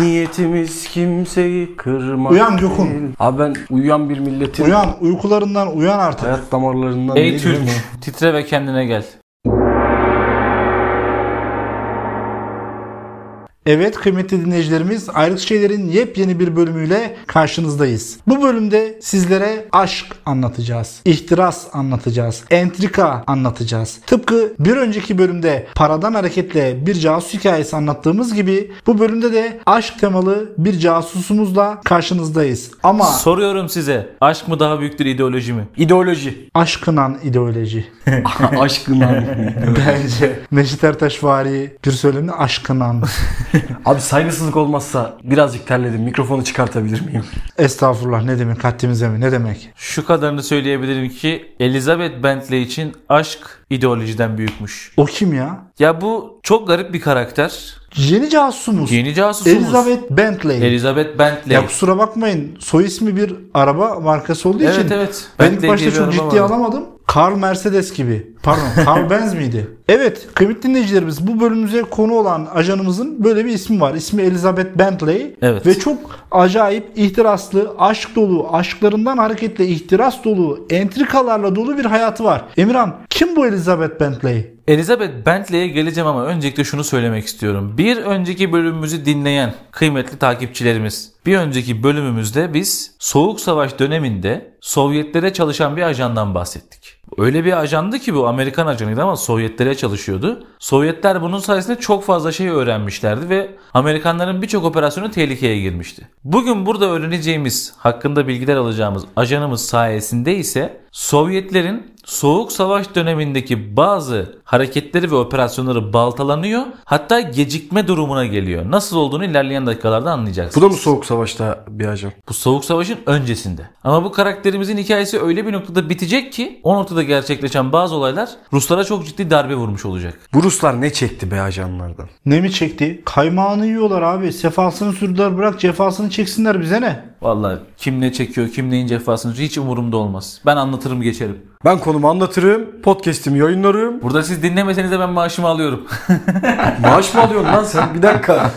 Niyetimiz kimseyi kırmak Uyan Gökhan. değil. Abi ben uyuyan bir milletin Uyan uykularından uyan artık. hayat damarlarından Ey değilim Türk, titre ve kendine gel. Evet kıymetli dinleyicilerimiz Ayrık Şeyler'in yepyeni bir bölümüyle karşınızdayız. Bu bölümde sizlere aşk anlatacağız. ihtiras anlatacağız. Entrika anlatacağız. Tıpkı bir önceki bölümde paradan hareketle bir casus hikayesi anlattığımız gibi bu bölümde de aşk temalı bir casusumuzla karşınızdayız. Ama Soruyorum size. Aşk mı daha büyüktür ideoloji mi? İdeoloji. aşkınan ideoloji. Aşkından. Bence Neşet Ertaş vari bir söylemde aşkınan. Abi saygısızlık olmazsa birazcık terledim. Mikrofonu çıkartabilir miyim? Estağfurullah ne demek haddimize mi ne demek? Şu kadarını söyleyebilirim ki Elizabeth Bentley için aşk ideolojiden büyükmüş. O kim ya? Ya bu çok garip bir karakter. Yeni casusumuz. Yeni casusumuz. Elizabeth Bentley. Elizabeth Bentley. Ya kusura bakmayın soy ismi bir araba markası olduğu Evet, için evet. ben ilk Bentley başta çok ciddiye alamadım. Carl Mercedes gibi. Pardon Carl Benz miydi? Evet kıymetli dinleyicilerimiz bu bölümümüze konu olan ajanımızın böyle bir ismi var. İsmi Elizabeth Bentley. Evet. Ve çok acayip ihtiraslı, aşk dolu, aşklarından hareketle ihtiras dolu, entrikalarla dolu bir hayatı var. Emirhan kim bu Elizabeth Bentley? Elizabeth Bentley'e geleceğim ama öncelikle şunu söylemek istiyorum. Bir önceki bölümümüzü dinleyen kıymetli takipçilerimiz, bir önceki bölümümüzde biz Soğuk Savaş döneminde Sovyetlere çalışan bir ajandan bahsettik. Öyle bir ajandı ki bu Amerikan ajanıydı ama Sovyetlere çalışıyordu. Sovyetler bunun sayesinde çok fazla şey öğrenmişlerdi ve Amerikanların birçok operasyonu tehlikeye girmişti. Bugün burada öğreneceğimiz, hakkında bilgiler alacağımız ajanımız sayesinde ise Sovyetlerin Soğuk Savaş dönemindeki bazı hareketleri ve operasyonları baltalanıyor. Hatta gecikme durumuna geliyor. Nasıl olduğunu ilerleyen dakikalarda anlayacaksınız. Bu da mı soğuk savaşta bir ajan? Bu Soğuk Savaş'ın öncesinde. Ama bu karakterimizin hikayesi öyle bir noktada bitecek ki o noktada gerçekleşen bazı olaylar Ruslara çok ciddi darbe vurmuş olacak. Bu Ruslar ne çekti be ajanlardan? Ne mi çekti? Kaymağını yiyorlar abi. Sefasını sürdüler bırak cefasını çeksinler bize ne? Vallahi kim ne çekiyor, kim neyin cefasını hiç umurumda olmaz. Ben anlatırım geçerim. Ben konumu anlatırım, podcast'imi yayınlarım. Burada siz dinlemeseniz de ben maaşımı alıyorum. Maaş mı alıyorsun lan sen? Bir dakika.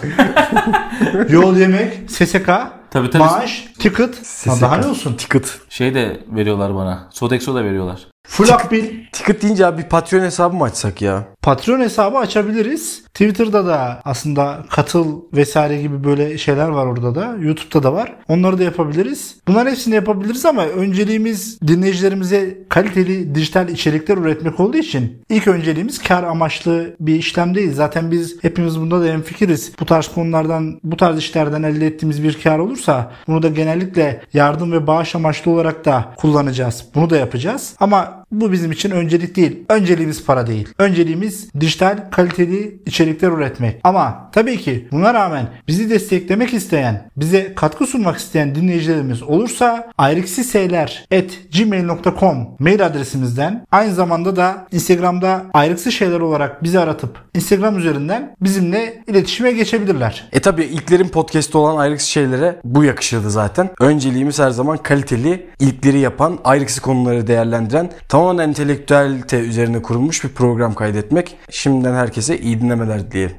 Yol yemek, SSK, Tabii, tabii. maaş, ticket. Ha, daha ne olsun? Ticket. şey de veriyorlar bana. Sodexo da veriyorlar. Full akbil. Ticket deyince abi bir Patreon hesabı mı açsak ya? Patreon hesabı açabiliriz. Twitter'da da aslında katıl vesaire gibi böyle şeyler var orada da. YouTube'da da var. Onları da yapabiliriz. Bunların hepsini yapabiliriz ama önceliğimiz dinleyicilerimize kaliteli dijital içerikler üretmek olduğu için ilk önceliğimiz kar amaçlı bir işlem değil. Zaten biz hepimiz bunda da hemfikiriz. Bu tarz konulardan, bu tarz işlerden elde ettiğimiz bir kar olursa bunu da genellikle yardım ve bağış amaçlı olarak da kullanacağız. Bunu da yapacağız. Ama bu bizim için öncelik değil. Önceliğimiz para değil. Önceliğimiz dijital kaliteli içerikler üretmek. Ama tabii ki buna rağmen bizi desteklemek isteyen, bize katkı sunmak isteyen dinleyicilerimiz olursa ayrıksiseyler@gmail.com mail adresimizden aynı zamanda da Instagram'da ayrıksı şeyler olarak bizi aratıp Instagram üzerinden bizimle iletişime geçebilirler. E tabi ilklerin podcast'ı olan ayrıksız şeylere bu yakışırdı zaten. Önceliğimiz her zaman kaliteli, ilkleri yapan, ayrıksız konuları değerlendiren, tamamen entelektüelite üzerine kurulmuş bir program kaydetmek. Şimdiden herkese iyi dinlemeler dileyelim.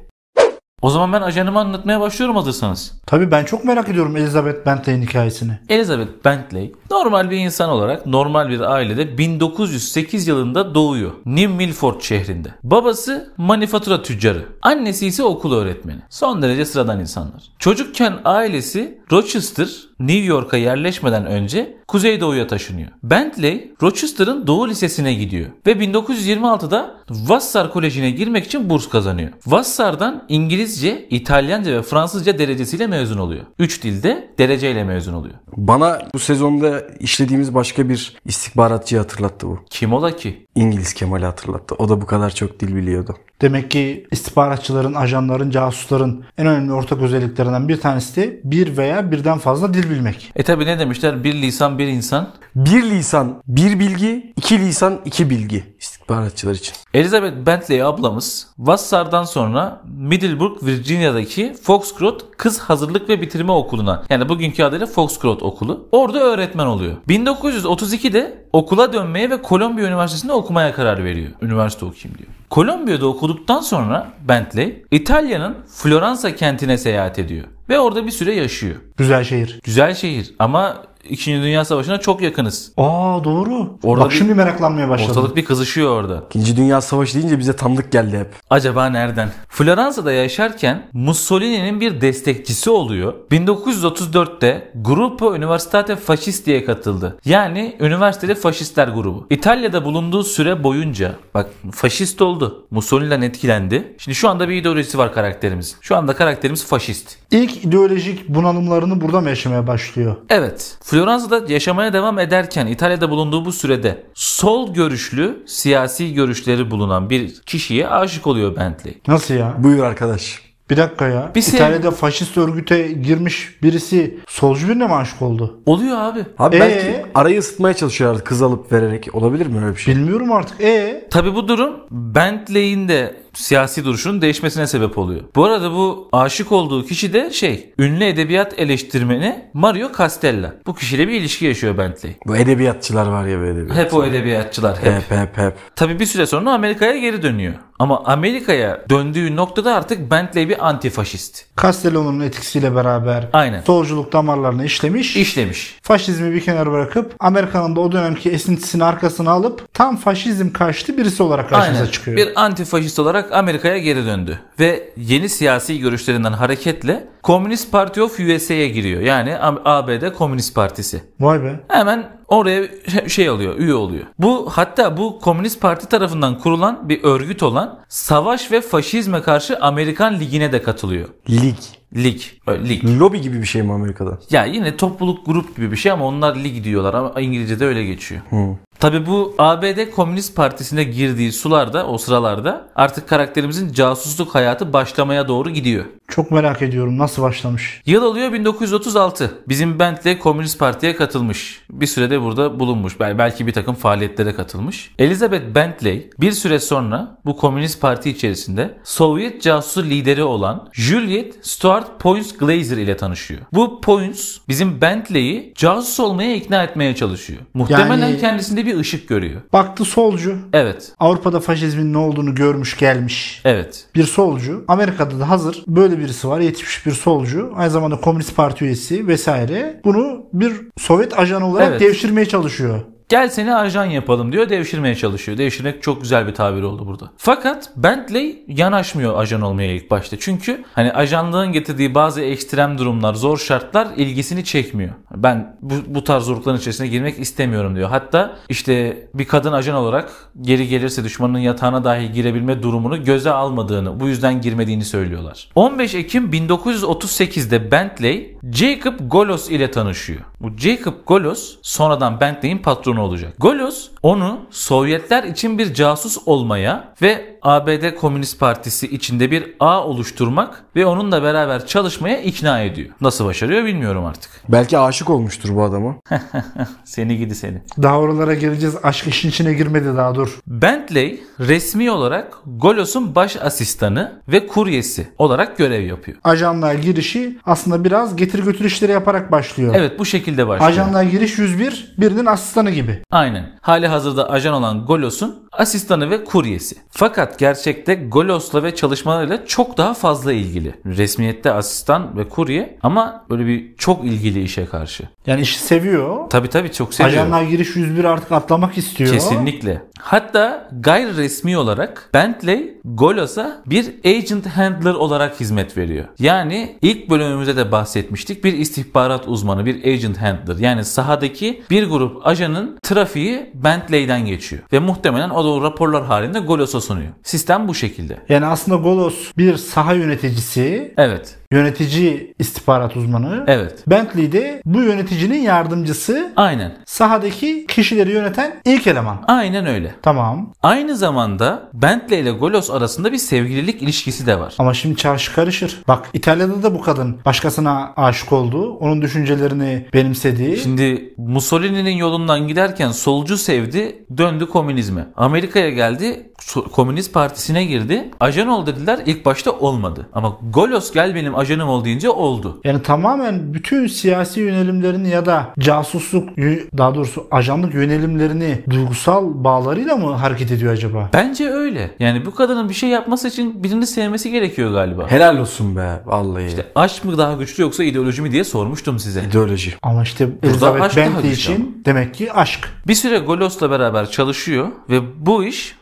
O zaman ben ajanımı anlatmaya başlıyorum hazırsanız. Tabii ben çok merak ediyorum Elizabeth Bentley'in hikayesini. Elizabeth Bentley normal bir insan olarak normal bir ailede 1908 yılında doğuyor. New Milford şehrinde. Babası manifatura tüccarı. Annesi ise okul öğretmeni. Son derece sıradan insanlar. Çocukken ailesi Rochester, New York'a yerleşmeden önce Kuzeydoğu'ya taşınıyor. Bentley, Rochester'ın Doğu Lisesi'ne gidiyor ve 1926'da Vassar Koleji'ne girmek için burs kazanıyor. Vassar'dan İngilizce, İtalyanca ve Fransızca derecesiyle mezun oluyor. 3 dilde dereceyle mezun oluyor. Bana bu sezonda işlediğimiz başka bir istihbaratçıyı hatırlattı bu. Kim ola ki? İngiliz Kemal'i hatırlattı. O da bu kadar çok dil biliyordu. Demek ki istihbaratçıların, ajanların, casusların en önemli ortak özelliklerinden bir tanesi de bir veya birden fazla dil bilmek. E tabi ne demişler? Bir lisan bir insan. Bir lisan, bir bilgi, iki lisan, iki bilgi. İstihbaratçılar için. Elizabeth Bentley ablamız Vassar'dan sonra Middleburg, Virginia'daki Foxcroft Kız Hazırlık ve Bitirme Okulu'na yani bugünkü adıyla Foxcroft Okulu. Orada öğretmen oluyor. 1932'de okula dönmeye ve Columbia Üniversitesi'nde okumaya karar veriyor. Üniversite okuyayım diyor. Columbia'da okuduktan sonra Bentley İtalya'nın Floransa kentine seyahat ediyor ve orada bir süre yaşıyor. Güzel şehir. Güzel şehir ama 2. Dünya Savaşı'na çok yakınız. Aa doğru. Orada Bak bir- şimdi meraklanmaya başladım. Ortalık bir kızışıyor orada. İkinci Dünya Savaşı deyince bize tanıdık geldi hep. Acaba nereden? Floransa'da yaşarken Mussolini'nin bir destekçisi oluyor. 1934'te Gruppo Universitate Fascisti'ye katıldı. Yani üniversiteli faşistler grubu. İtalya'da bulunduğu süre boyunca bak faşist oldu. Mussolini'den etkilendi. Şimdi şu anda bir ideolojisi var karakterimiz. Şu anda karakterimiz faşist. İlk ideolojik bunalımlarını burada mı yaşamaya başlıyor? Evet. Floransa'da yaşamaya devam ederken İtalya'da bulunduğu bu sürede sol görüşlü siyasi görüşleri bulunan bir kişiye aşık oluyor Bentley. Nasıl ya? Buyur arkadaş. Bir dakika ya. Bir İtalya'da faşist örgüte girmiş birisi solcu birine mi aşık oldu? Oluyor abi. Abi Ee? belki arayı ısıtmaya çalışıyorlar kız alıp vererek. Olabilir mi öyle bir şey? Bilmiyorum artık. E Tabi bu durum Bentley'in de siyasi duruşunun değişmesine sebep oluyor. Bu arada bu aşık olduğu kişi de şey ünlü edebiyat eleştirmeni Mario Castella. Bu kişiyle bir ilişki yaşıyor Bentley. Bu edebiyatçılar var ya bu edebiyat. Hep o edebiyatçılar hep. Hep hep hep. Tabi bir süre sonra Amerika'ya geri dönüyor. Ama Amerika'ya döndüğü noktada artık Bentley bir antifaşist. Castello'nun etkisiyle beraber Aynen. solculuk damarlarını işlemiş. İşlemiş. Faşizmi bir kenara bırakıp Amerika'nın da o dönemki esintisini arkasına alıp tam faşizm karşıtı birisi olarak karşımıza Aynen. çıkıyor. Bir antifaşist olarak Amerika'ya geri döndü. Ve yeni siyasi görüşlerinden hareketle Communist Party of USA'ya giriyor. Yani ABD Komünist Partisi. Vay be. Hemen oraya şey oluyor, üye oluyor. Bu hatta bu Komünist Parti tarafından kurulan bir örgüt olan Savaş ve Faşizme Karşı Amerikan Ligi'ne de katılıyor. Lig. Lig, lig. Lobi gibi bir şey mi Amerika'da? Ya yine topluluk grup gibi bir şey ama onlar lig diyorlar ama İngilizce'de öyle geçiyor. Tabi bu ABD Komünist Partisi'ne girdiği sularda o sıralarda artık karakterimizin casusluk hayatı başlamaya doğru gidiyor. Çok merak ediyorum nasıl başlamış. Yıl oluyor 1936. Bizim Bentley Komünist Parti'ye katılmış. Bir sürede burada bulunmuş. Bel- Belki bir takım faaliyetlere katılmış. Elizabeth Bentley bir süre sonra bu Komünist Parti içerisinde Sovyet casusu lideri olan Juliet Stuart Poins Glazer ile tanışıyor. Bu Poins bizim Bentley'i casus olmaya ikna etmeye çalışıyor. Muhtemelen Yani- kendisinde bir ışık görüyor. Baktı solcu. Evet. Avrupa'da faşizmin ne olduğunu görmüş gelmiş. Evet. Bir solcu. Amerika'da da hazır böyle birisi var. Yetişmiş bir solcu. Aynı zamanda Komünist Parti üyesi vesaire. Bunu bir Sovyet ajanı olarak Evet. devşirmeye çalışıyor. Gel seni ajan yapalım diyor. Devşirmeye çalışıyor. Devşirmek çok güzel bir tabir oldu burada. Fakat Bentley yanaşmıyor ajan olmaya ilk başta. Çünkü hani ajanlığın getirdiği bazı ekstrem durumlar, zor şartlar ilgisini çekmiyor. Ben bu, bu tarz zorlukların içerisine girmek istemiyorum diyor. Hatta işte bir kadın ajan olarak geri gelirse düşmanın yatağına dahi girebilme durumunu göze almadığını, bu yüzden girmediğini söylüyorlar. 15 Ekim 1938'de Bentley Jacob Golos ile tanışıyor. Bu Jacob Golos sonradan Bentley'in patronu olacak. Golos onu Sovyetler için bir casus olmaya ve ABD Komünist Partisi içinde bir ağ oluşturmak ve onunla beraber çalışmaya ikna ediyor. Nasıl başarıyor bilmiyorum artık. Belki aşık olmuştur bu adama. Seni gidi seni. Daha oralara geleceğiz. Aşk işin içine girmedi daha dur. Bentley resmi olarak Golos'un baş asistanı ve kuryesi olarak görev yapıyor. Ajanlığa girişi aslında biraz getir götür işleri yaparak başlıyor. Evet bu şekilde başlıyor. Ajanlığa giriş 101 birinin asistanı gibi. Aynen. Hali hazırda ajan olan Golos'un asistanı ve kuryesi. Fakat gerçekte Golos'la ve çalışmalarıyla çok daha fazla ilgili. Resmiyette asistan ve kurye ama böyle bir çok ilgili işe karşı. Yani işi seviyor. Tabi tabi çok seviyor. Ajanlığa giriş 101 artık atlamak istiyor. Kesinlikle. Hatta gayri resmi olarak Bentley Golos'a bir agent handler olarak hizmet veriyor. Yani ilk bölümümüzde de bahsetmiştik. Bir istihbarat uzmanı, bir agent handler. Yani sahadaki bir grup ajanın trafiği Bentley'den geçiyor. Ve muhtemelen o o raporlar halinde Golos'a sunuyor. Sistem bu şekilde. Yani aslında Golos bir saha yöneticisi. Evet. Yönetici istihbarat uzmanı. Evet. Bentley de bu yöneticinin yardımcısı. Aynen. Sahadaki kişileri yöneten ilk eleman. Aynen öyle. Tamam. Aynı zamanda Bentley ile Golos arasında bir sevgililik ilişkisi de var. Ama şimdi çarşı karışır. Bak İtalya'da da bu kadın başkasına aşık oldu. Onun düşüncelerini benimsedi. Şimdi Mussolini'nin yolundan giderken solcu sevdi, döndü komünizme. Amerika'ya geldi, Komünist Partisi'ne girdi. Ajan ol dediler, ilk başta olmadı. Ama Golos gel benim ajanım ol deyince oldu. Yani tamamen bütün siyasi yönelimlerini ya da casusluk daha doğrusu ajanlık yönelimlerini duygusal bağlarıyla mı hareket ediyor acaba? Bence öyle. Yani bu kadının bir şey yapması için birini sevmesi gerekiyor galiba. Helal olsun be vallahi. Aşk mı daha güçlü yoksa ideoloji mi diye sormuştum size. İdeoloji. Ama işte aşk Elizabeth daha Bentley için demek ki aşk. Bir süre Golos'la beraber çalışıyor ve bu iş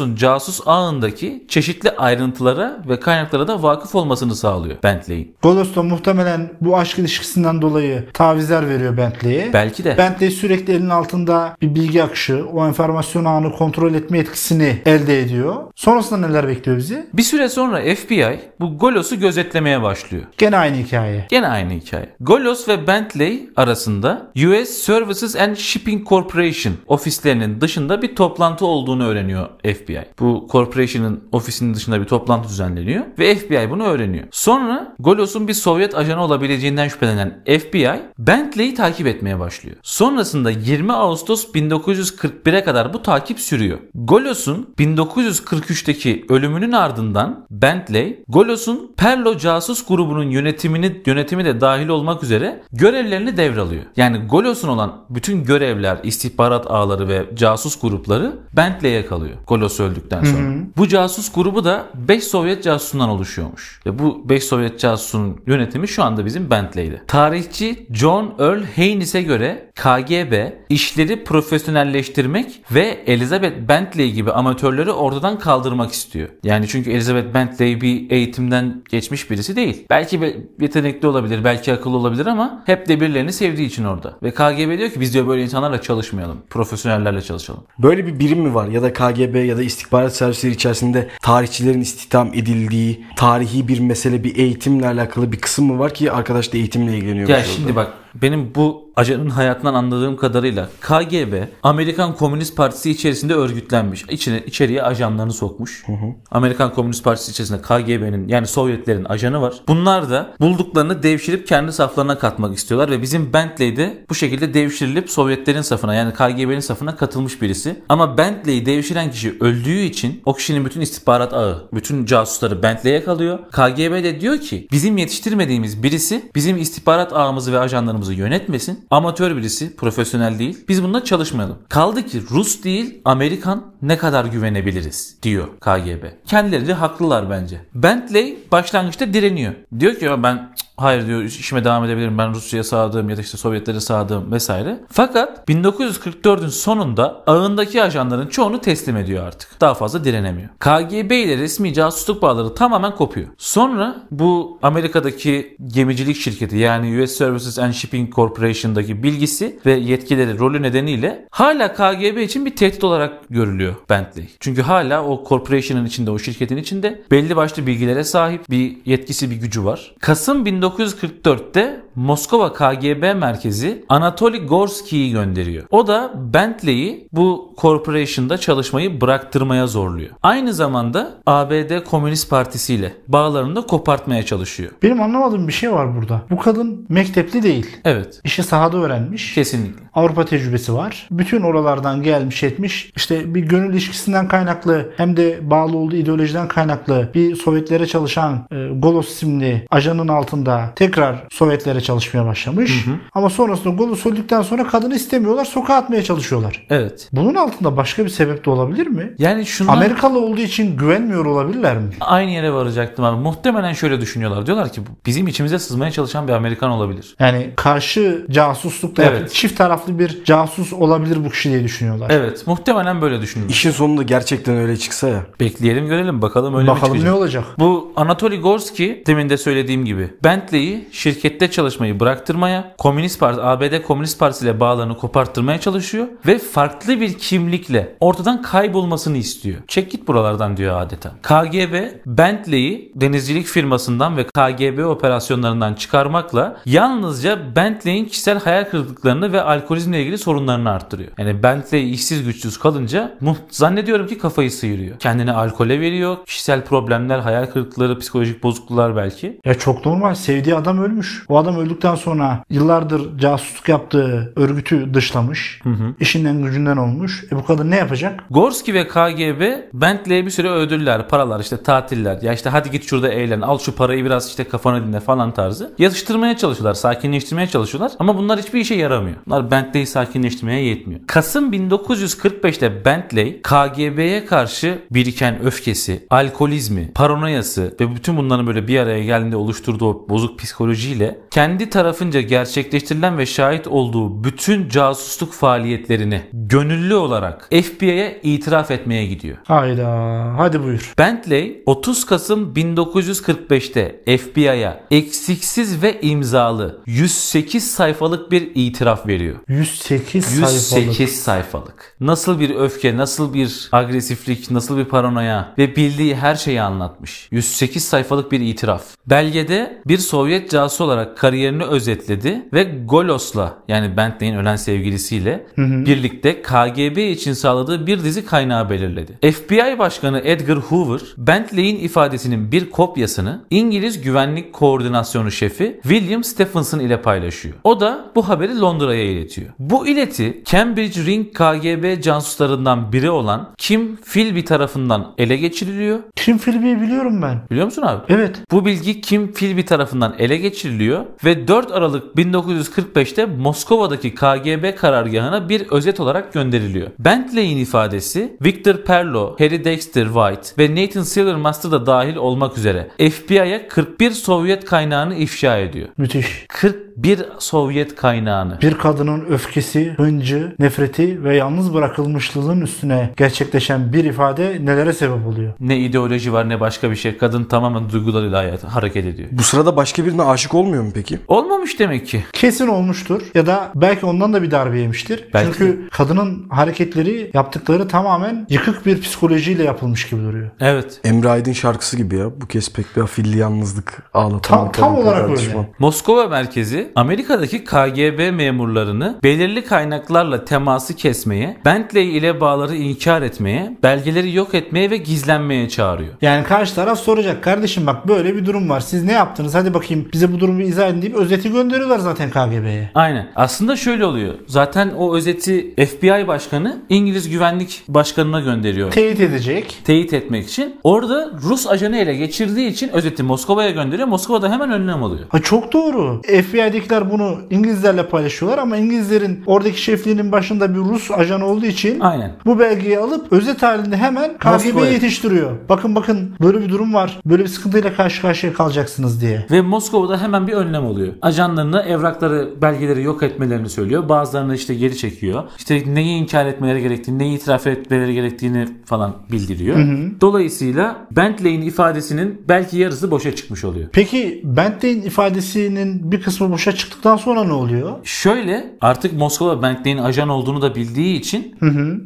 Golos'un casus ağındaki çeşitli ayrıntılara ve kaynaklara da vakıf olmasını sağlıyor Bentley'in. Golos da muhtemelen bu aşk ilişkisinden dolayı tavizler veriyor Bentley'e. Belki de. Bentley sürekli elinin altında bir bilgi akışı, o enformasyon ağını kontrol etme etkisini elde ediyor. Sonrasında neler bekliyor bizi? Bir süre sonra FBI bu Golos'u gözetlemeye başlıyor. Gene aynı hikaye. Gene aynı hikaye. Golos ve Bentley arasında US Services and Shipping Corporation ofislerinin dışında bir toplantı olduğunu öğreniyor FBI. Bu corporation'ın ofisinin dışında bir toplantı düzenleniyor ve FBI bunu öğreniyor. Sonra Golos'un bir Sovyet ajanı olabileceğinden şüphelenen FBI Bentley'i takip etmeye başlıyor. Sonrasında 20 Ağustos 1941'e kadar bu takip sürüyor. Golos'un 1943'teki ölümünün ardından Bentley, Golos'un Perlo casus grubunun yönetimini yönetimi de dahil olmak üzere görevlerini devralıyor. Yani Golos'un olan bütün görevler, istihbarat ağları ve casus grupları Bentley'e kalıyor. Öldükten sonra. Bu casus grubu da 5 Sovyet casusundan oluşuyormuş. Ve bu 5 Sovyet casusunun yönetimi şu anda bizim Bentley'de. Tarihçi John Earl Haynes'e göre KGB işleri profesyonelleştirmek ve Elizabeth Bentley gibi amatörleri ortadan kaldırmak istiyor. Yani çünkü Elizabeth Bentley bir eğitimden geçmiş birisi değil. Belki be- yetenekli olabilir, belki akıllı olabilir ama hep de birilerini sevdiği için orada. Ve KGB diyor ki biz diyor böyle insanlarla çalışmayalım. Profesyonellerle çalışalım. Böyle bir birim mi var ya da KGB ya da istihbarat servisleri içerisinde tarihçilerin istihdam edildiği tarihi bir mesele bir eğitimle alakalı bir kısım mı var ki arkadaş da eğitimle ilgileniyor? Ya orada? şimdi bak benim bu ajanın hayatından anladığım kadarıyla KGB Amerikan Komünist Partisi içerisinde örgütlenmiş. İçine, içeriye ajanlarını sokmuş. Amerikan Komünist Partisi içerisinde KGB'nin yani Sovyetlerin ajanı var. Bunlar da bulduklarını devşirip kendi saflarına katmak istiyorlar ve bizim Bentley de bu şekilde devşirilip Sovyetlerin safına yani KGB'nin safına katılmış birisi. Ama Bentley'i devşiren kişi öldüğü için o kişinin bütün istihbarat ağı, bütün casusları Bentley'e kalıyor. KGB de diyor ki bizim yetiştirmediğimiz birisi bizim istihbarat ağımızı ve ajanlarımızı yönetmesin. Amatör birisi, profesyonel değil. Biz bununla çalışmayalım. Kaldı ki Rus değil, Amerikan ne kadar güvenebiliriz diyor KGB. Kendileri haklılar bence. Bentley başlangıçta direniyor. Diyor ki "Ya ben cık, hayır diyor işime devam edebilirim ben Rusya'ya sağdığım ya da işte Sovyetlere sağdığım vesaire. Fakat 1944'ün sonunda ağındaki ajanların çoğunu teslim ediyor artık. Daha fazla direnemiyor. KGB ile resmi casusluk bağları tamamen kopuyor. Sonra bu Amerika'daki gemicilik şirketi yani US Services and Shipping Corporation'daki bilgisi ve yetkileri rolü nedeniyle hala KGB için bir tehdit olarak görülüyor Bentley. Çünkü hala o corporation'ın içinde, o şirketin içinde belli başlı bilgilere sahip bir yetkisi, bir gücü var. Kasım 1944'te Moskova KGB merkezi Anatoly Gorski'yi gönderiyor. O da Bentley'i bu corporation'da çalışmayı bıraktırmaya zorluyor. Aynı zamanda ABD Komünist Partisi ile bağlarını da kopartmaya çalışıyor. Benim anlamadığım bir şey var burada. Bu kadın mektepli değil. Evet, İşi sahada öğrenmiş. kesinlikle. Avrupa tecrübesi var. Bütün oralardan gelmiş etmiş. İşte bir gönül ilişkisinden kaynaklı hem de bağlı olduğu ideolojiden kaynaklı bir Sovyetlere çalışan e, Golos isimli ajanın altında tekrar Sovyetlere çalışmaya başlamış. Ama sonrasında Golos öldükten sonra kadını istemiyorlar. Sokağa atmaya çalışıyorlar. Evet. Bunun altında başka bir sebep de olabilir mi? Yani şundan Amerikalı olduğu için güvenmiyor olabilirler mi? aynı yere varacaktım abi. Muhtemelen şöyle düşünüyorlar. Diyorlar ki bizim içimize sızmaya çalışan bir Amerikan olabilir. Yani karşı casuslukla Evet. yapıp çift taraflı bir casus olabilir bu kişi diye düşünüyorlar. Evet, muhtemelen böyle düşünüyorlar. İşin sonunda gerçekten öyle çıksa ya. Bekleyelim görelim bakalım öyle mi Bakalım çıkacak. ne olacak? Bu Anatoly Gorski demin de söylediğim gibi Bentley'i şirkette çalışan çalışmayı bıraktırmaya, Komünist Parti, ABD Komünist Partisi ile bağlarını koparttırmaya çalışıyor ve farklı bir kimlikle ortadan kaybolmasını istiyor. Çek git buralardan diyor adeta. KGB Bentley'i denizcilik firmasından ve KGB operasyonlarından çıkarmakla yalnızca Bentley'in kişisel hayal kırıklıklarını ve alkolizmle ilgili sorunlarını arttırıyor. Yani Bentley işsiz güçsüz kalınca zannediyorum ki kafayı sıyırıyor. Kendini alkole veriyor. Kişisel problemler, hayal kırıklıkları, psikolojik bozukluklar belki. Ya çok normal. Sevdiği adam ölmüş. O adam öldükten sonra yıllardır casusluk yaptığı örgütü dışlamış. İşinden gücünden olmuş. E bu kadın ne yapacak? Gorski ve KGB Bentley'e bir süre ödüller, paralar, işte tatiller. Ya işte hadi git şurada eğlen, al şu parayı biraz işte kafana dinle falan tarzı. Yatıştırmaya çalışıyorlar, sakinleştirmeye çalışıyorlar. Ama bunlar hiçbir işe yaramıyor. Bunlar Bentley'i sakinleştirmeye yetmiyor. Kasım 1945'te Bentley KGB'ye karşı biriken öfkesi, alkolizmi, paranoyası ve bütün bunların böyle bir araya geldiğinde oluşturduğu bozuk psikolojiyle kendi tarafınca gerçekleştirilen ve şahit olduğu bütün casusluk faaliyetlerini gönüllü olarak FBI'ye itiraf etmeye gidiyor. Hayda. Hadi buyur. Bentley 30 Kasım 1945'te FBI'ya eksiksiz ve imzalı 108 sayfalık bir itiraf veriyor. 108, sayfalık. 108 sayfalık. Nasıl bir öfke, nasıl bir agresiflik, nasıl bir paranoya ve bildiği her şeyi anlatmış. 108 sayfalık bir itiraf. Belgede bir Sovyet casus olarak kariyerini özetledi ve Golos'la yani Bentley'in ölen sevgilisiyle birlikte KGB için sağladığı bir dizi kaynağı belirledi. FBI Başkanı Edgar Hoover, Bentley'in ifadesinin bir kopyasını İngiliz Güvenlik Koordinasyonu Şefi William Stephenson ile paylaşıyor. O da bu haberi Londra'ya iletiyor. Bu ileti Cambridge Ring KGB casuslarından biri olan Kim Philby tarafından ele geçiriliyor. Kim filmi biliyorum ben. Biliyor musun abi? Evet. Bu bilgi Kim Philby tarafından ele geçiriliyor ve 4 Aralık 1945'te Moskova'daki KGB karargahına bir özet olarak gönderiliyor. Bentley'in ifadesi Victor Perlo, Harry Dexter White ve Nathan Silvermaster da dahil olmak üzere FBI'ye 41 Sovyet kaynağını ifşa ediyor. Müthiş. 41 Sovyet kaynağını. Bir kadının öfkesi, hıncı, nefreti ve yalnız bırakılmışlığının üstüne gerçekleşen bir ifade nelere sebep oluyor? Ne ideoloji var ne başka bir şey. Kadın tamamen duygularıyla hayat, hareket ediyor. Bu sırada başka birine aşık olmuyor mu peki? Olmamış demek ki. Kesin olmuştur ya da belki ondan da bir darbe yemiştir. Belki. Çünkü kadının hareketleri, yaptıkları tamamen yıkık bir psikolojiyle yapılmış gibi duruyor. Evet. Emre Aydın şarkısı gibi ya. Bu kez pek bir afilli yalnızlık ağlatan. Tam- tam olarak öyle. tartışma. Moskova merkezi Amerika'daki KGB memurlarını belirli kaynaklarla teması kesmeye, Bentley ile bağları inkar etmeye, belgeleri yok etmeye ve gizlenmeye çağırıyor. Yani karşı taraf soracak kardeşim bak böyle bir durum var. Siz ne yaptınız? Hadi bakayım bize bu durumu izah edin deyip özeti gönderiyorlar zaten KGB'ye. Aynen. Aslında şöyle oluyor. Zaten o özeti FBI başkanı İngiliz güvenlik başkanına gönderiyor. Teyit edecek. teyit etmek için. Orada Rus ajanı ele geçirdiği için özeti Moskova'ya gönderiyor. Moskova'da hemen önlem alıyor. Ha çok doğru. FBI'dekiler bunu İngilizlerle paylaşıyorlar ama İngilizlerin oradaki şefliğinin başında bir Rus ajanı olduğu için Aynen. bu belgeyi alıp özet halinde hemen KGB'ye yetiştiriyor. Bakın bakın böyle bir durum var. Böyle bir sıkıntıyla karşı karşıya kalacaksınız diye. Ve Moskova'da hemen bir önlem oluyor. Ajanlarını, evrakları, belgeleri yok etmelerini söylüyor. Bazılarını işte geri çekiyor. İşte neyi inkar etmeleri gerektiğini, neyi itiraf etmeleri gerektiğini falan bildiriyor. Dolayısıyla Bentley'in ifadesinin belki yarısı boşa çıkmış oluyor. Peki Bentley'in ifadesinin bir kısmı boşa çıktıktan sonra ne oluyor? Şöyle artık Moskova Bentley'in ajan olduğunu da bildiği için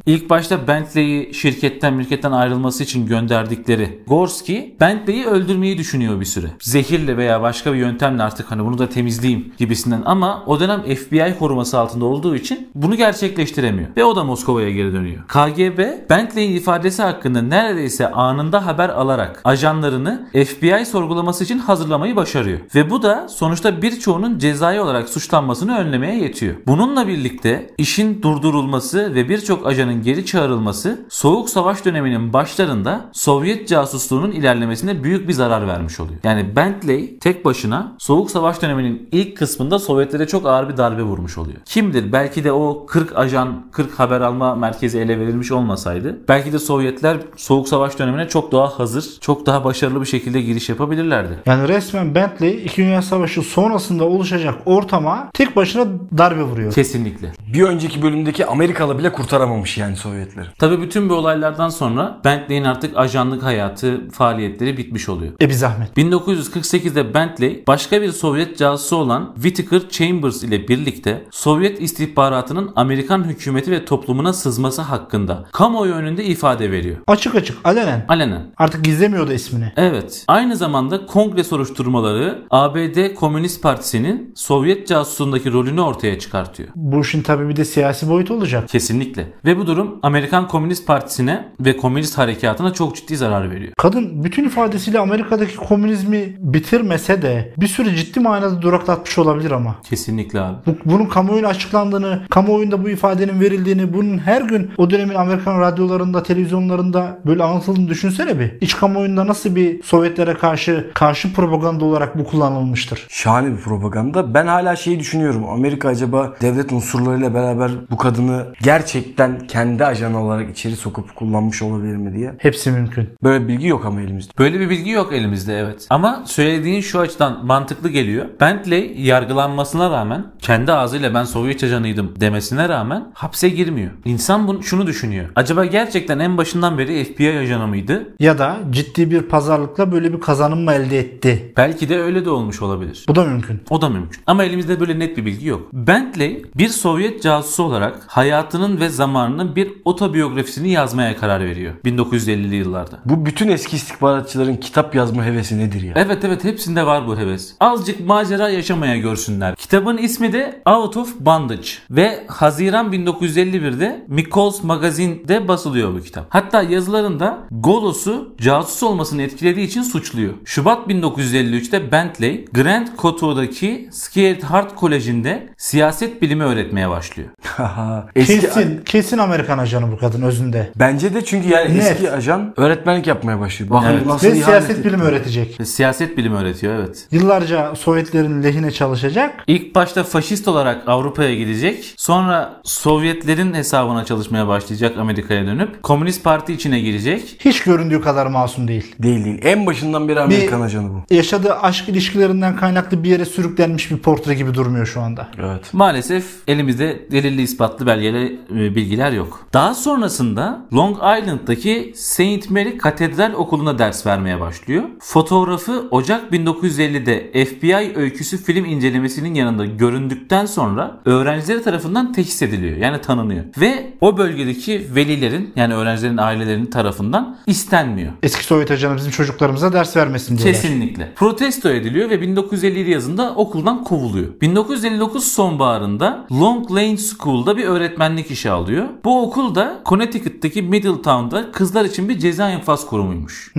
ilk başta Bentley'i şirketten mirketten ayrılması için gönderdikleri Gorski Bentley'i öldürmeyi düşünüyor bir süre. Zehirle veya başka bir yöntemle artık hani bunu da temizleyeyim gibisinden ama o dönem FBI koruması altında olduğu için bunu gerçekleştiremiyor ve o da Moskova'ya geri dönüyor. KGB Bentley'in ifadesi hakkında neredeyse anında haber alarak ajanlarını FBI sorgulaması için hazırlamayı başarıyor. Ve bu da sonuçta birçoğunun cezai olarak suçlanmasını önlemeye yetiyor. Bununla birlikte işin durdurulması ve birçok ajanın geri çağrılması Soğuk Savaş döneminin başlarında Sovyet casusluğunun ilerlemesine büyük bir zarar vermiş oluyor. Yani Bentley tek başına Soğuk Savaş döneminin ilk kısmında Sovyetlere çok ağır bir darbe vurmuş oluyor. Kimdir? Belki de o 40 ajan, 40 haber alma merkezi ele verilmiş olmasaydı belki de Sovyetler Soğuk Savaş dönemine çok daha hazır, çok daha başarılı bir şekilde giriş yapabilirlerdi. Yani resmen Bentley 2 Dünya Savaşı sonrasında oluşan çalışacak ortama tek başına darbe vuruyor. Kesinlikle. Bir önceki bölümdeki Amerikalı bile kurtaramamış yani Sovyetleri. Tabii bütün bu olaylardan sonra Bentley'in artık ajanlık hayatı, faaliyetleri bitmiş oluyor. E bir zahmet. 1948'de Bentley başka bir Sovyet casusu olan Whittaker Chambers ile birlikte Sovyet istihbaratının Amerikan hükümeti ve toplumuna sızması hakkında kamuoyu önünde ifade veriyor. Açık açık alenen. Alenen. Artık gizlemiyordu ismini. Evet. Aynı zamanda kongre soruşturmaları ABD Komünist Partisi'nin Sovyet casusundaki rolünü ortaya çıkartıyor. Bu işin tabii bir de siyasi boyutu olacak. Kesinlikle. Ve bu durum Amerikan Komünist Partisi'ne ve komünist harekatına çok ciddi zarar veriyor. Kadın bütün ifadesiyle Amerika'daki komünizmi bitirmese de bir süre ciddi manada duraklatmış olabilir ama. Kesinlikle abi. Bu, bunun kamuoyuna açıklandığını, kamuoyunda bu ifadenin verildiğini, bunun her gün o dönemin Amerikan radyolarında, televizyonlarında böyle anlatıldığını düşünsene bir. İç kamuoyunda nasıl bir Sovyetlere karşı karşı propaganda olarak bu kullanılmıştır. Şahane bir propaganda. Ben hala şeyi düşünüyorum. Amerika acaba devlet unsurlarıyla beraber bu kadını gerçekten kendi ajanı olarak içeri sokup kullanmış olabilir mi diye. Hepsi mümkün. Böyle bir bilgi yok ama elimizde. Böyle bir bilgi yok elimizde evet. Ama söylediğin şu açıdan mantıklı geliyor. Bentley yargılanmasına rağmen kendi ağzıyla ben Sovyet ajanıydım demesine rağmen hapse girmiyor. İnsan bunu, şunu düşünüyor. Acaba gerçekten en başından beri FBI ajanı mıydı? Ya da ciddi bir pazarlıkla böyle bir kazanım mı elde etti? Belki de öyle de olmuş olabilir. Bu da mümkün. O da mümkün. Ama elimizde böyle net bir bilgi yok. Bentley bir Sovyet casusu olarak hayatının ve zamanının bir otobiyografisini yazmaya karar veriyor. 1950'li yıllarda. Bu bütün eski istihbaratçıların kitap yazma hevesi nedir ya? Evet evet hepsinde var bu heves. Azıcık macera yaşamaya görsünler. Kitabın ismi de Out of Bondage ve Haziran 1951'de Mikols Magazine'de basılıyor bu kitap. Hatta yazılarında Golos'u casus olmasını etkilediği için suçluyor. Şubat 1953'te Bentley Grand Coteau'daki Scared Heart Koleji'nde siyaset bilimi öğretmeye başlıyor. eski Kesin, kesin Amerikan ajanı bu kadın özünde. Bence de çünkü yani Net. eski ajan öğretmenlik yapmaya başlıyor. Bakın Evet. nasıl Ve ihanet siyaset etti. bilimi öğretecek. Ve siyaset bilimi öğretiyor evet. Yıllarca Sovyetlerin lehine çalışacak. İlk başta faşist olarak Avrupa'ya gidecek. Sonra Sovyetlerin hesabına çalışmaya başlayacak Amerika'ya dönüp. Komünist Parti içine girecek. Hiç göründüğü kadar masum değil. Değil değil. En başından beri Amerikan ajanı bu. Yaşadığı aşk ilişkilerinden kaynaklı bir yere sürüklenmiş bir portre gibi durmuyor şu anda. Evet. Maalesef elimizde delilli ispatlı belgeli e, bilgiler yok. Daha sonrasında Long Island'daki St. Mary Katedral Okulu'na ders vermeye başlıyor. Fotoğrafı Ocak 1950'de FBI öyküsü film incelemesinin yanında göründükten sonra öğrencileri tarafından teşhis ediliyor. Yani tanınıyor. Ve o bölgedeki velilerin yani öğrencilerin ailelerinin tarafından istenmiyor. Eski Sovyet ajanı bizim çocuklarımıza ders vermesin diyorlar. Kesinlikle. Protesto ediliyor ve 1957 yazında okuldan kovuluyor. 1959 sonbaharında Long Lane School'da bir öğretmenlik işi alıyor. Bu okul da Connecticut'taki Middletown'da kızlar için bir ceza infaz kurumuymuş.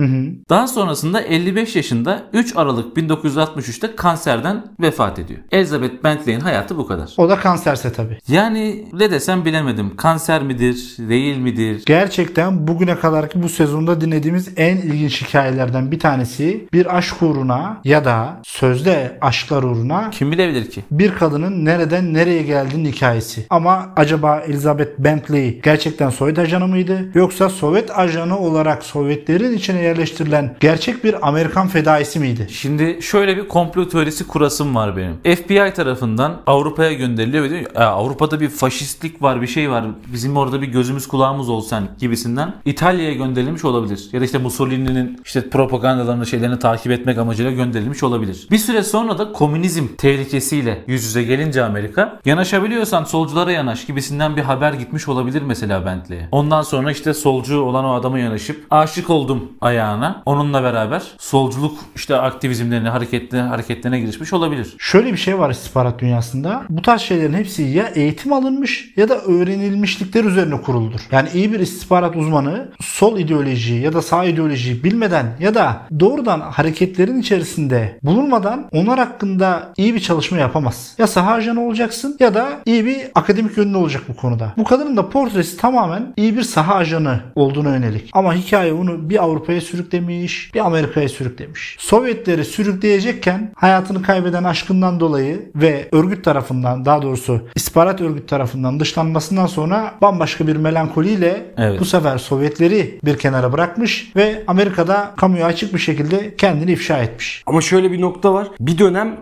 Daha sonrasında 55 yaşında 3 Aralık 1963'te kanserden vefat ediyor. Elizabeth Bentley'in hayatı bu kadar. O da kanserse tabii. Yani ne desem bilemedim. Kanser midir, değil midir? Gerçekten bugüne kadarki bu sezonda dinlediğimiz en ilginç hikayelerden bir tanesi bir aşk uğruna ya da sözde aşklar uğruna Kim bilebilir ki? bir kadının nereden nereye geldiğinin hikayesi. Ama acaba Elizabeth Bentley gerçekten Sovyet ajanı mıydı? Yoksa Sovyet ajanı olarak Sovyetlerin içine yerleştirilen gerçek bir Amerikan fedaisi miydi? Şimdi şöyle bir komplo teorisi kurasım var benim. FBI tarafından Avrupa'ya gönderiliyor ve diyor "Ya Avrupa'da bir faşistlik var bir şey var bizim orada bir gözümüz kulağımız olsan gibisinden İtalya'ya gönderilmiş olabilir. Ya da işte Mussolini'nin işte propagandalarını şeylerini takip etmek amacıyla gönderilmiş olabilir. Bir süre sonra da komünizm tehlikesiyle yüz yüze gelince Amerika yanaşabiliyorsan solculara yanaş gibisinden bir haber gitmiş olabilir mesela Bentley'e. Ondan sonra işte solcu olan o adama yanaşıp aşık oldum ayağına. Onunla beraber solculuk işte aktivizmlerine, hareketlerine, hareketlerine girişmiş olabilir. Şöyle bir şey var istihbarat dünyasında. Bu tarz şeylerin hepsi ya eğitim alınmış ya da öğrenilmişlikler üzerine kuruludur. Yani iyi bir istihbarat uzmanı sol ideolojiyi ya da sağ ideolojiyi bilmeden ya da doğrudan hareketlerin içerisinde bulunmadan onlar hakkında iyi bir çalışma yapamaz. Ya saha ajanı olacaksın ya da iyi bir akademik yönlü olacak bu konuda. Bu kadının da portresi tamamen iyi bir saha ajanı olduğuna yönelik. Ama hikaye onu bir Avrupa'ya sürüklemiş, bir Amerika'ya sürüklemiş. Sovyetleri sürükleyecekken hayatını kaybeden aşkından dolayı ve örgüt tarafından daha doğrusu istihbarat örgüt tarafından dışlanmasından sonra bambaşka bir melankoliyle Evet. bu sefer Sovyetleri bir kenara bırakmış ve Amerika'da kamuya açık bir şekilde kendini ifşa etmiş. Ama şöyle bir nokta var. Bir dönem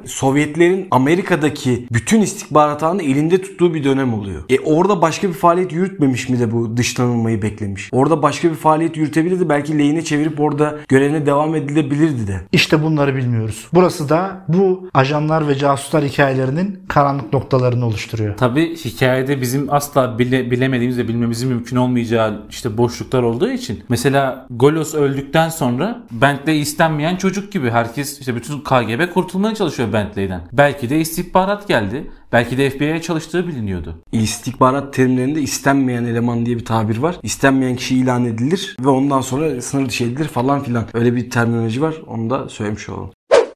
Sovyetlerin Amerika'daki bütün istihbarat ağını elinde tuttuğu bir dönem oluyor. E orada başka bir faaliyet yürütmemiş mi de bu dışlanılmayı beklemiş? Orada başka bir faaliyet yürütebilirdi. Belki lehine çevirip orada görevine devam edilebilirdi de. İşte bunları bilmiyoruz. Burası da bu ajanlar ve casuslar hikayelerinin karanlık noktalarını oluşturuyor. Tabii hikayede bizim asla bile, bilemediğimiz ve bilmemizin mümkün olmayacağı işte boşluklar olduğu için. Mesela Golos öldükten sonra Bentley istenmeyen çocuk gibi herkes işte bütün KGB kurtulmaya çalışıyor Bentley'den. Belki de istihbarat geldi. Belki de FBI'ye çalıştığı biliniyordu. İstihbarat terimlerinde istenmeyen eleman diye bir tabir var. İstenmeyen kişi ilan edilir ve ondan sonra sınır dışı edilir falan filan. Öyle bir terminoloji var. Onu da söylemiş olalım.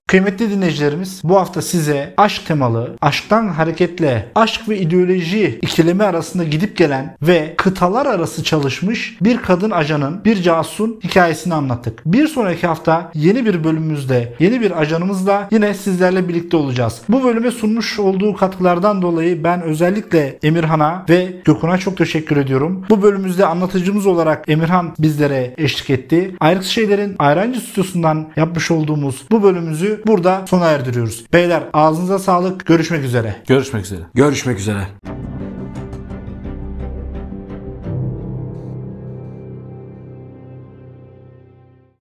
Kıymetli dinleyicilerimiz bu hafta size aşk temalı, aşktan hareketle aşk ve ideoloji ikilemi arasında gidip gelen ve kıtalar arası çalışmış bir kadın ajanın, bir casusun hikayesini anlattık. Bir sonraki hafta yeni bir bölümümüzde, yeni bir ajanımızla yine sizlerle birlikte olacağız. Bu bölüme sunmuş olduğu katkılardan dolayı ben özellikle Emirhan'a ve Gökhan'a çok teşekkür ediyorum. Bu bölümümüzde anlatıcımız olarak Emirhan bizlere eşlik etti. Ayrık Şeyler'in Ayrancı Stüdyosu'ndan yapmış olduğumuz bu burada sona erdiriyoruz. Beyler ağzınıza sağlık. Görüşmek üzere. Görüşmek üzere. Görüşmek üzere.